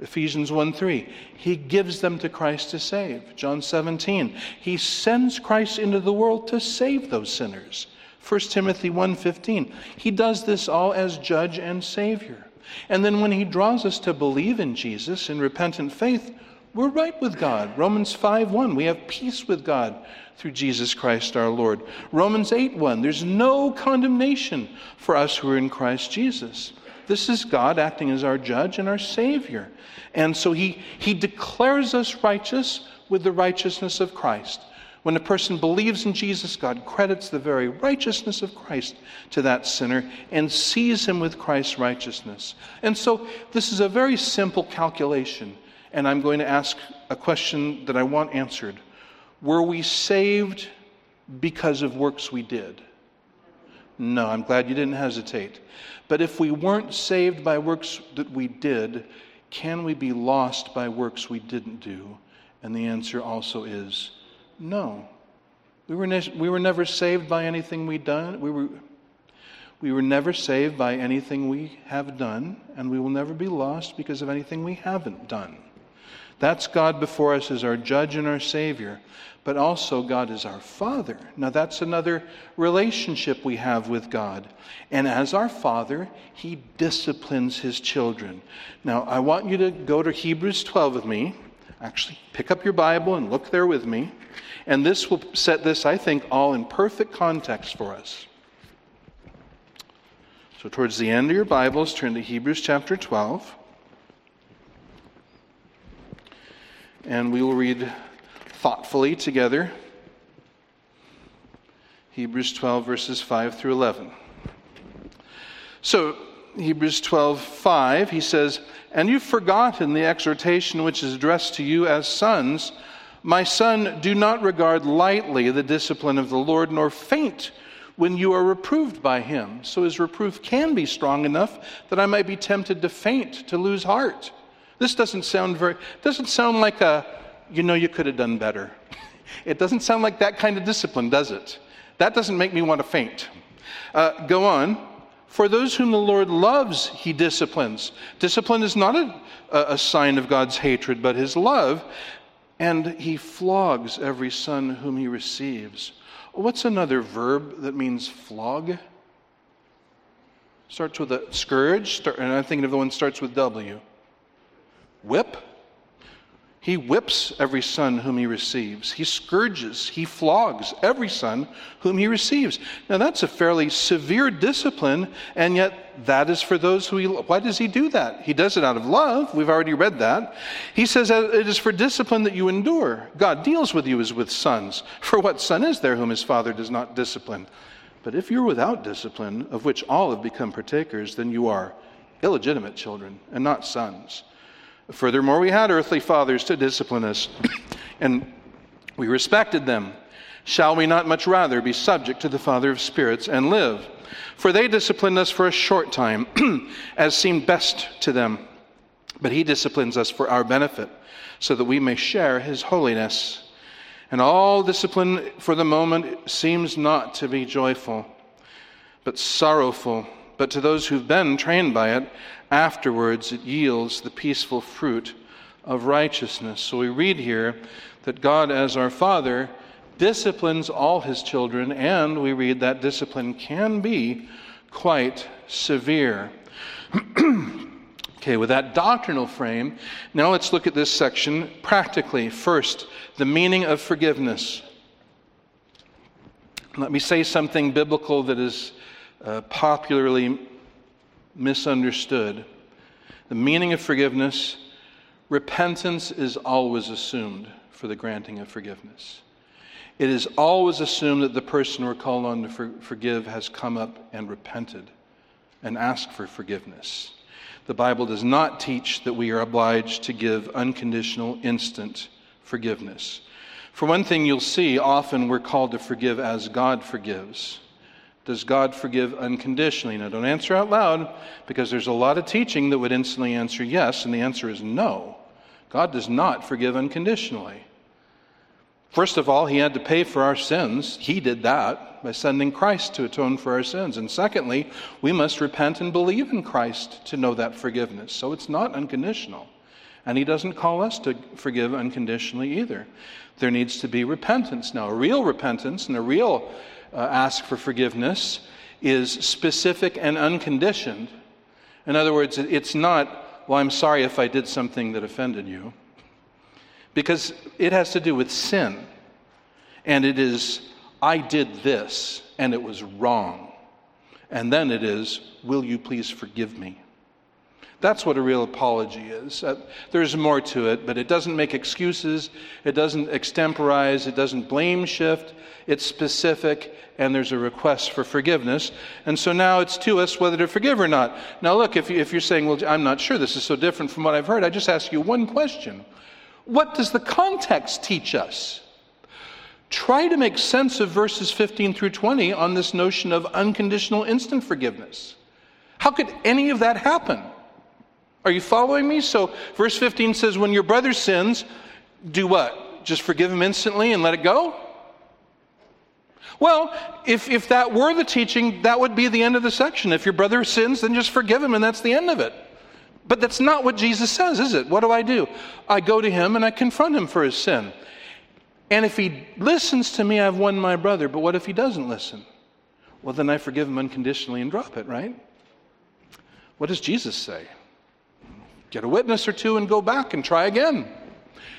Ephesians 1 3. He gives them to Christ to save. John 17. He sends Christ into the world to save those sinners. 1 Timothy 1:15. He does this all as judge and savior. And then when he draws us to believe in Jesus in repentant faith, we're right with God. Romans 5:1, we have peace with God through Jesus Christ our Lord. Romans 8:1, there's no condemnation for us who are in Christ Jesus. This is God acting as our judge and our savior. And so he, he declares us righteous with the righteousness of Christ. When a person believes in Jesus, God credits the very righteousness of Christ to that sinner and sees him with Christ's righteousness. And so this is a very simple calculation. And I'm going to ask a question that I want answered Were we saved because of works we did? No, I'm glad you didn't hesitate. But if we weren't saved by works that we did, can we be lost by works we didn't do? And the answer also is no. We were, ne- we were never saved by anything we done. We were, we were never saved by anything we have done, and we will never be lost because of anything we haven't done. That's God before us as our judge and our Savior, but also God is our Father. Now, that's another relationship we have with God. And as our Father, He disciplines His children. Now, I want you to go to Hebrews 12 with me. Actually, pick up your Bible and look there with me. And this will set this, I think, all in perfect context for us. So, towards the end of your Bibles, turn to Hebrews chapter 12. and we will read thoughtfully together Hebrews 12, verses 5 through 11. So, Hebrews 12, 5, he says, And you've forgotten the exhortation which is addressed to you as sons. My son, do not regard lightly the discipline of the Lord, nor faint when you are reproved by him. So his reproof can be strong enough that I might be tempted to faint, to lose heart. This doesn't sound very, doesn't sound like a, you know, you could have done better. It doesn't sound like that kind of discipline, does it? That doesn't make me want to faint. Uh, go on. For those whom the Lord loves, he disciplines. Discipline is not a, a sign of God's hatred, but his love. And he flogs every son whom he receives. What's another verb that means flog? Starts with a scourge, and I'm thinking of the one that starts with W whip. He whips every son whom he receives. He scourges, he flogs every son whom he receives. Now, that's a fairly severe discipline, and yet that is for those who he. Why does he do that? He does it out of love. We've already read that. He says it is for discipline that you endure. God deals with you as with sons. For what son is there whom his father does not discipline? But if you're without discipline, of which all have become partakers, then you are illegitimate children and not sons. Furthermore, we had earthly fathers to discipline us, and we respected them. Shall we not much rather be subject to the Father of spirits and live? For they disciplined us for a short time, as seemed best to them. But he disciplines us for our benefit, so that we may share his holiness. And all discipline for the moment seems not to be joyful, but sorrowful. But to those who've been trained by it, afterwards it yields the peaceful fruit of righteousness. So we read here that God, as our Father, disciplines all his children, and we read that discipline can be quite severe. okay, with that doctrinal frame, now let's look at this section practically. First, the meaning of forgiveness. Let me say something biblical that is uh, popularly misunderstood. The meaning of forgiveness, repentance is always assumed for the granting of forgiveness. It is always assumed that the person we're called on to for, forgive has come up and repented and asked for forgiveness. The Bible does not teach that we are obliged to give unconditional, instant forgiveness. For one thing, you'll see often we're called to forgive as God forgives. Does God forgive unconditionally? Now, don't answer out loud because there's a lot of teaching that would instantly answer yes, and the answer is no. God does not forgive unconditionally. First of all, He had to pay for our sins. He did that by sending Christ to atone for our sins. And secondly, we must repent and believe in Christ to know that forgiveness. So it's not unconditional. And He doesn't call us to forgive unconditionally either. There needs to be repentance. Now, a real repentance and a real uh, ask for forgiveness is specific and unconditioned. In other words, it's not, well, I'm sorry if I did something that offended you, because it has to do with sin. And it is, I did this and it was wrong. And then it is, will you please forgive me? That's what a real apology is. Uh, there's more to it, but it doesn't make excuses, it doesn't extemporize, it doesn't blame shift. It's specific, and there's a request for forgiveness. And so now it's to us whether to forgive or not. Now, look, if, you, if you're saying, well, I'm not sure, this is so different from what I've heard, I just ask you one question What does the context teach us? Try to make sense of verses 15 through 20 on this notion of unconditional instant forgiveness. How could any of that happen? Are you following me? So, verse 15 says, When your brother sins, do what? Just forgive him instantly and let it go? Well, if, if that were the teaching, that would be the end of the section. If your brother sins, then just forgive him, and that's the end of it. But that's not what Jesus says, is it? What do I do? I go to him and I confront him for his sin. And if he listens to me, I've won my brother. But what if he doesn't listen? Well, then I forgive him unconditionally and drop it, right? What does Jesus say? Get a witness or two and go back and try again.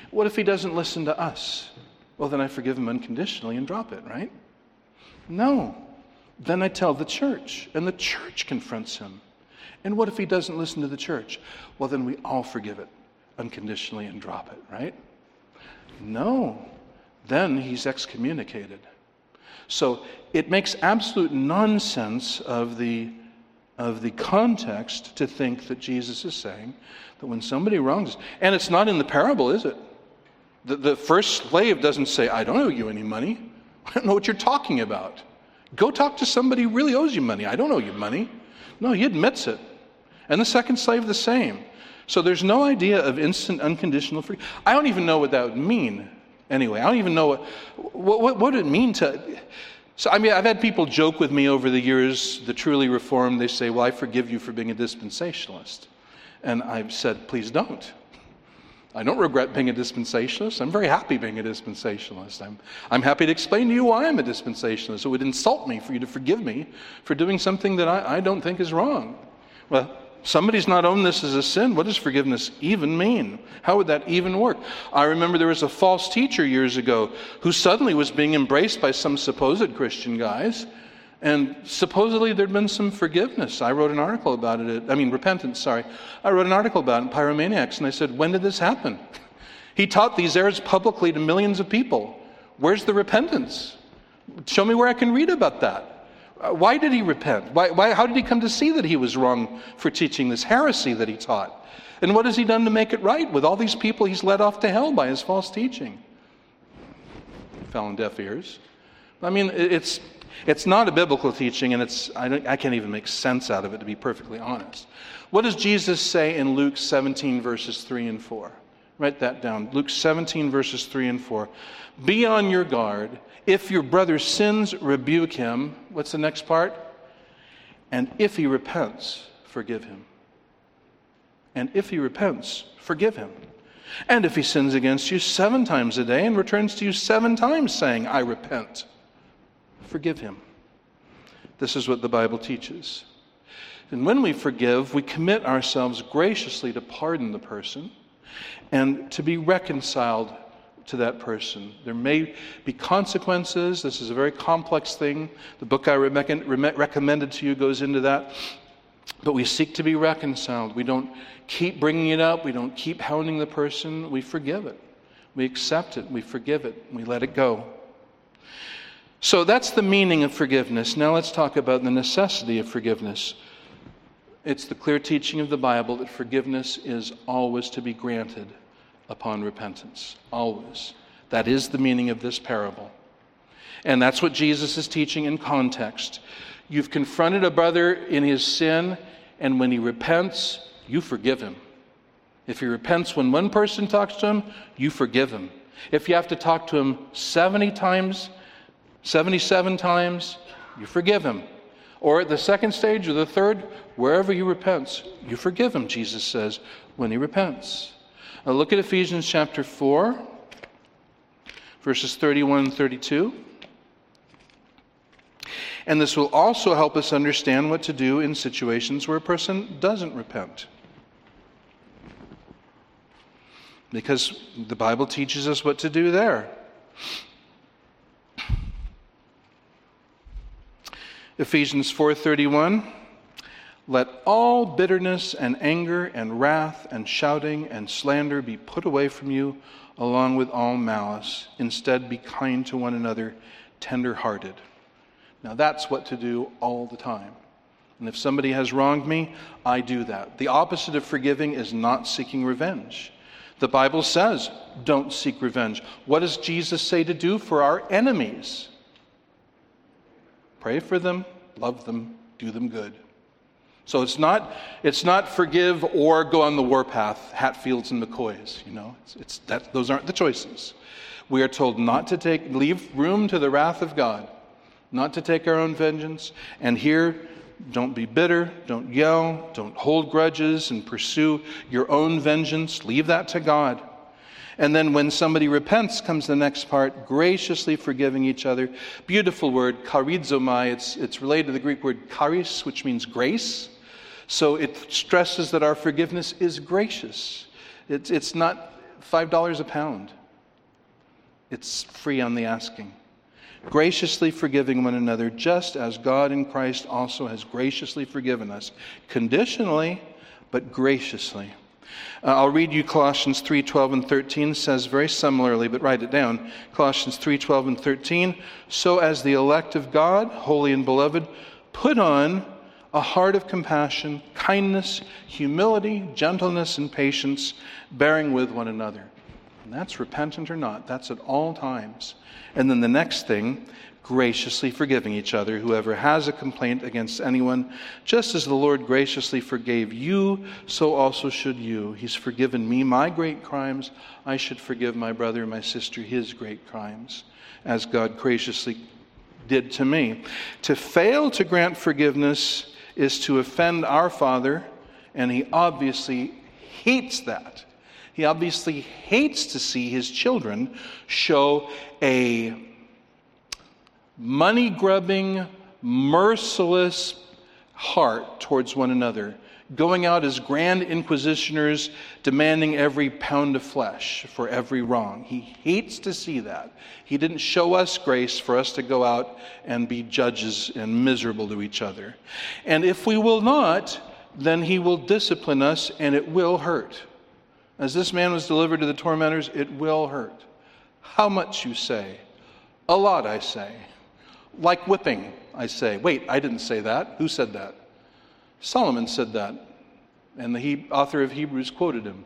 What if he doesn't listen to us? Well, then I forgive him unconditionally and drop it, right? No. Then I tell the church, and the church confronts him. And what if he doesn't listen to the church? Well, then we all forgive it unconditionally and drop it, right? No. Then he's excommunicated. So it makes absolute nonsense of the, of the context to think that Jesus is saying that when somebody wrongs, us, and it's not in the parable, is it? The, the first slave doesn't say, I don't owe you any money. I don't know what you're talking about. Go talk to somebody who really owes you money. I don't owe you money. No, he admits it. And the second slave, the same. So there's no idea of instant unconditional free. I don't even know what that would mean. Anyway, I don't even know what, what, what, what would it mean to. So, I mean, I've had people joke with me over the years, the truly reformed, they say, Well, I forgive you for being a dispensationalist. And I've said, Please don't. I don't regret being a dispensationalist. I'm very happy being a dispensationalist. I'm, I'm happy to explain to you why I'm a dispensationalist. It would insult me for you to forgive me for doing something that I, I don't think is wrong. Well, somebody's not owned this as a sin. What does forgiveness even mean? How would that even work? I remember there was a false teacher years ago who suddenly was being embraced by some supposed Christian guys and supposedly there'd been some forgiveness. I wrote an article about it. I mean, repentance, sorry. I wrote an article about it in Pyromaniacs, and I said, when did this happen? he taught these errors publicly to millions of people. Where's the repentance? Show me where I can read about that. Uh, why did he repent? Why, why, how did he come to see that he was wrong for teaching this heresy that he taught? And what has he done to make it right with all these people he's led off to hell by his false teaching? Fell on deaf ears. I mean, it's it's not a biblical teaching, and it's, I, I can't even make sense out of it, to be perfectly honest. What does Jesus say in Luke 17, verses 3 and 4? Write that down. Luke 17, verses 3 and 4. Be on your guard. If your brother sins, rebuke him. What's the next part? And if he repents, forgive him. And if he repents, forgive him. And if he sins against you seven times a day and returns to you seven times, saying, I repent, forgive him. This is what the Bible teaches. And when we forgive, we commit ourselves graciously to pardon the person and to be reconciled to that person. There may be consequences. This is a very complex thing. The book I recommended to you goes into that. But we seek to be reconciled. We don't keep bringing it up. We don't keep hounding the person. We forgive it. We accept it. We forgive it. We let it go. So that's the meaning of forgiveness. Now let's talk about the necessity of forgiveness. It's the clear teaching of the Bible that forgiveness is always to be granted upon repentance. Always. That is the meaning of this parable. And that's what Jesus is teaching in context. You've confronted a brother in his sin, and when he repents, you forgive him. If he repents when one person talks to him, you forgive him. If you have to talk to him 70 times, 77 times, you forgive him. Or at the second stage or the third, wherever he repents, you forgive him, Jesus says, when he repents. Now look at Ephesians chapter 4, verses 31 and 32. And this will also help us understand what to do in situations where a person doesn't repent. Because the Bible teaches us what to do there. Ephesians 4:31 Let all bitterness and anger and wrath and shouting and slander be put away from you along with all malice. Instead be kind to one another tender-hearted. Now that's what to do all the time. And if somebody has wronged me I do that. The opposite of forgiving is not seeking revenge. The Bible says don't seek revenge. What does Jesus say to do for our enemies? Pray for them, love them, do them good. So it's not, it's not forgive or go on the warpath, Hatfields and McCoys, you know. It's, it's that, those aren't the choices. We are told not to take, leave room to the wrath of God. not to take our own vengeance. And here, don't be bitter, don't yell, don't hold grudges and pursue your own vengeance. Leave that to God. And then when somebody repents, comes the next part graciously forgiving each other. Beautiful word, charizomai. It's, it's related to the Greek word charis, which means grace. So it stresses that our forgiveness is gracious. It's, it's not $5 a pound, it's free on the asking. Graciously forgiving one another, just as God in Christ also has graciously forgiven us, conditionally, but graciously. Uh, I'll read you Colossians 3 12 and 13 says very similarly, but write it down. Colossians 3 12 and 13. So, as the elect of God, holy and beloved, put on a heart of compassion, kindness, humility, gentleness, and patience, bearing with one another. And that's repentant or not, that's at all times. And then the next thing, graciously forgiving each other, whoever has a complaint against anyone, just as the Lord graciously forgave you, so also should you. He's forgiven me my great crimes. I should forgive my brother and my sister his great crimes, as God graciously did to me. To fail to grant forgiveness is to offend our Father, and He obviously hates that. He obviously hates to see his children show a money grubbing, merciless heart towards one another, going out as grand inquisitioners, demanding every pound of flesh for every wrong. He hates to see that. He didn't show us grace for us to go out and be judges and miserable to each other. And if we will not, then he will discipline us and it will hurt. As this man was delivered to the tormentors, it will hurt. How much, you say? A lot, I say. Like whipping, I say. Wait, I didn't say that. Who said that? Solomon said that. And the he- author of Hebrews quoted him.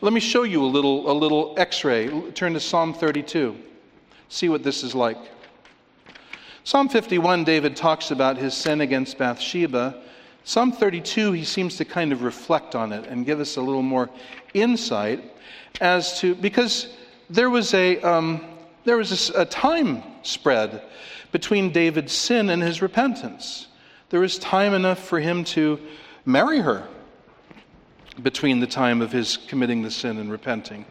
Let me show you a little, a little x ray. Turn to Psalm 32. See what this is like. Psalm 51, David talks about his sin against Bathsheba Psalm 32, he seems to kind of reflect on it and give us a little more insight as to, because there was a, um, there was a, a time spread between David's sin and his repentance. There was time enough for him to marry her between the time of his committing the sin and repenting.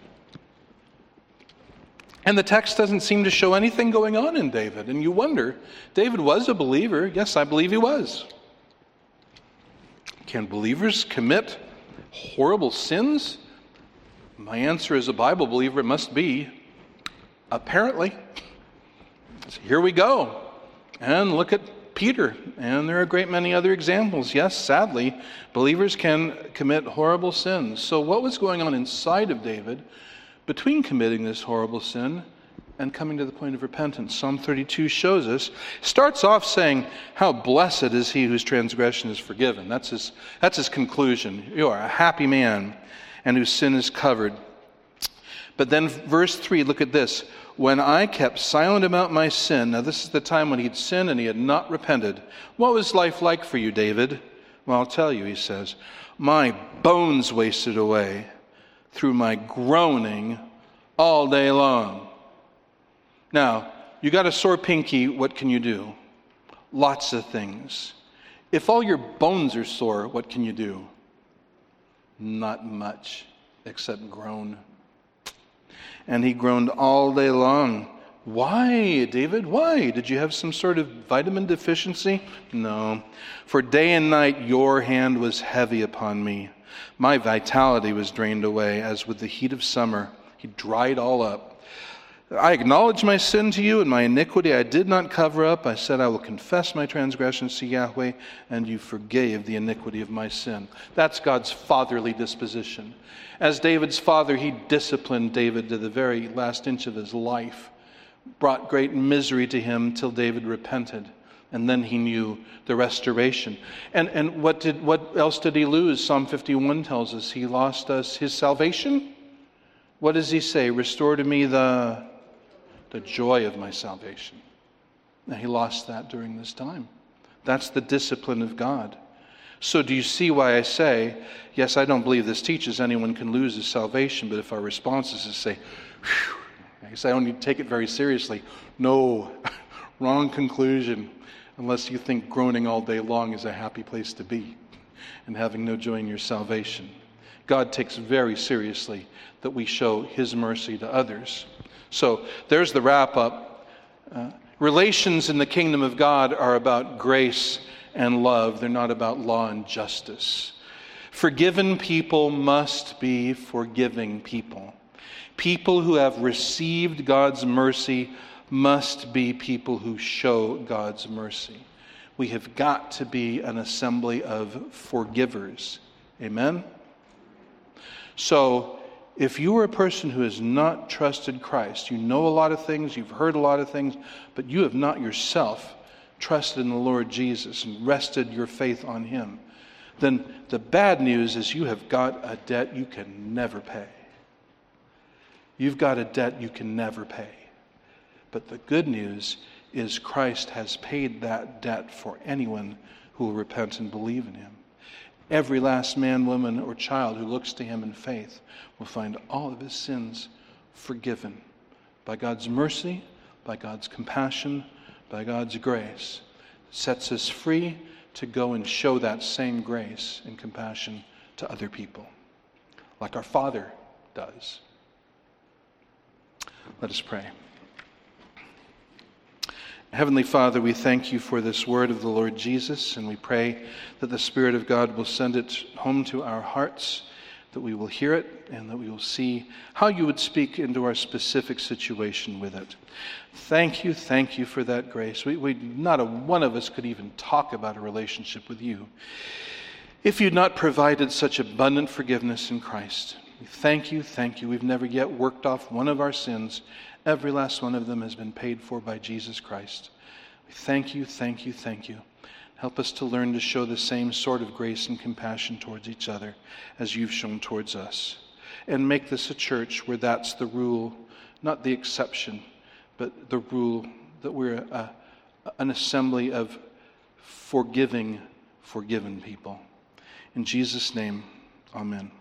And the text doesn't seem to show anything going on in David. And you wonder, David was a believer. Yes, I believe he was. Can believers commit horrible sins? My answer as a Bible believer it must be apparently. So here we go. And look at Peter. And there are a great many other examples. Yes, sadly, believers can commit horrible sins. So, what was going on inside of David between committing this horrible sin and coming to the point of repentance. Psalm 32 shows us, starts off saying, How blessed is he whose transgression is forgiven. That's his, that's his conclusion. You are a happy man and whose sin is covered. But then, verse 3, look at this. When I kept silent about my sin, now this is the time when he'd sinned and he had not repented. What was life like for you, David? Well, I'll tell you, he says. My bones wasted away through my groaning all day long. Now, you got a sore pinky, what can you do? Lots of things. If all your bones are sore, what can you do? Not much, except groan. And he groaned all day long. Why, David? Why? Did you have some sort of vitamin deficiency? No. For day and night your hand was heavy upon me. My vitality was drained away as with the heat of summer. He dried all up. I acknowledge my sin to you and my iniquity I did not cover up. I said, I will confess my transgressions to Yahweh, and you forgave the iniquity of my sin. That's God's fatherly disposition. As David's father, he disciplined David to the very last inch of his life, brought great misery to him till David repented. And then he knew the restoration. And, and what, did, what else did he lose? Psalm 51 tells us he lost us his salvation. What does he say? Restore to me the the joy of my salvation. And he lost that during this time. That's the discipline of God. So, do you see why I say, yes, I don't believe this teaches anyone can lose his salvation, but if our response is to say, I guess I don't need to take it very seriously. No, Wrong conclusion, unless you think groaning all day long is a happy place to be and having no joy in your salvation. God takes very seriously that we show His mercy to others. So there's the wrap up. Uh, relations in the kingdom of God are about grace and love, they're not about law and justice. Forgiven people must be forgiving people. People who have received God's mercy must be people who show God's mercy. We have got to be an assembly of forgivers. Amen? So, if you are a person who has not trusted Christ, you know a lot of things, you've heard a lot of things, but you have not yourself trusted in the Lord Jesus and rested your faith on Him, then the bad news is you have got a debt you can never pay. You've got a debt you can never pay. But the good news is Christ has paid that debt for anyone who will repent and believe in Him. Every last man, woman, or child who looks to Him in faith will find all of his sins forgiven by God's mercy, by God's compassion, by God's grace. Sets us free to go and show that same grace and compassion to other people, like our Father does. Let us pray. Heavenly Father, we thank you for this word of the Lord Jesus, and we pray that the Spirit of God will send it home to our hearts, that we will hear it, and that we will see how you would speak into our specific situation with it. Thank you, thank you for that grace. We, we, not a one of us could even talk about a relationship with you if you'd not provided such abundant forgiveness in Christ. We thank you, thank you. We've never yet worked off one of our sins Every last one of them has been paid for by Jesus Christ. We thank you, thank you, thank you. Help us to learn to show the same sort of grace and compassion towards each other as you've shown towards us. And make this a church where that's the rule, not the exception, but the rule that we're a, an assembly of forgiving, forgiven people. In Jesus' name, amen.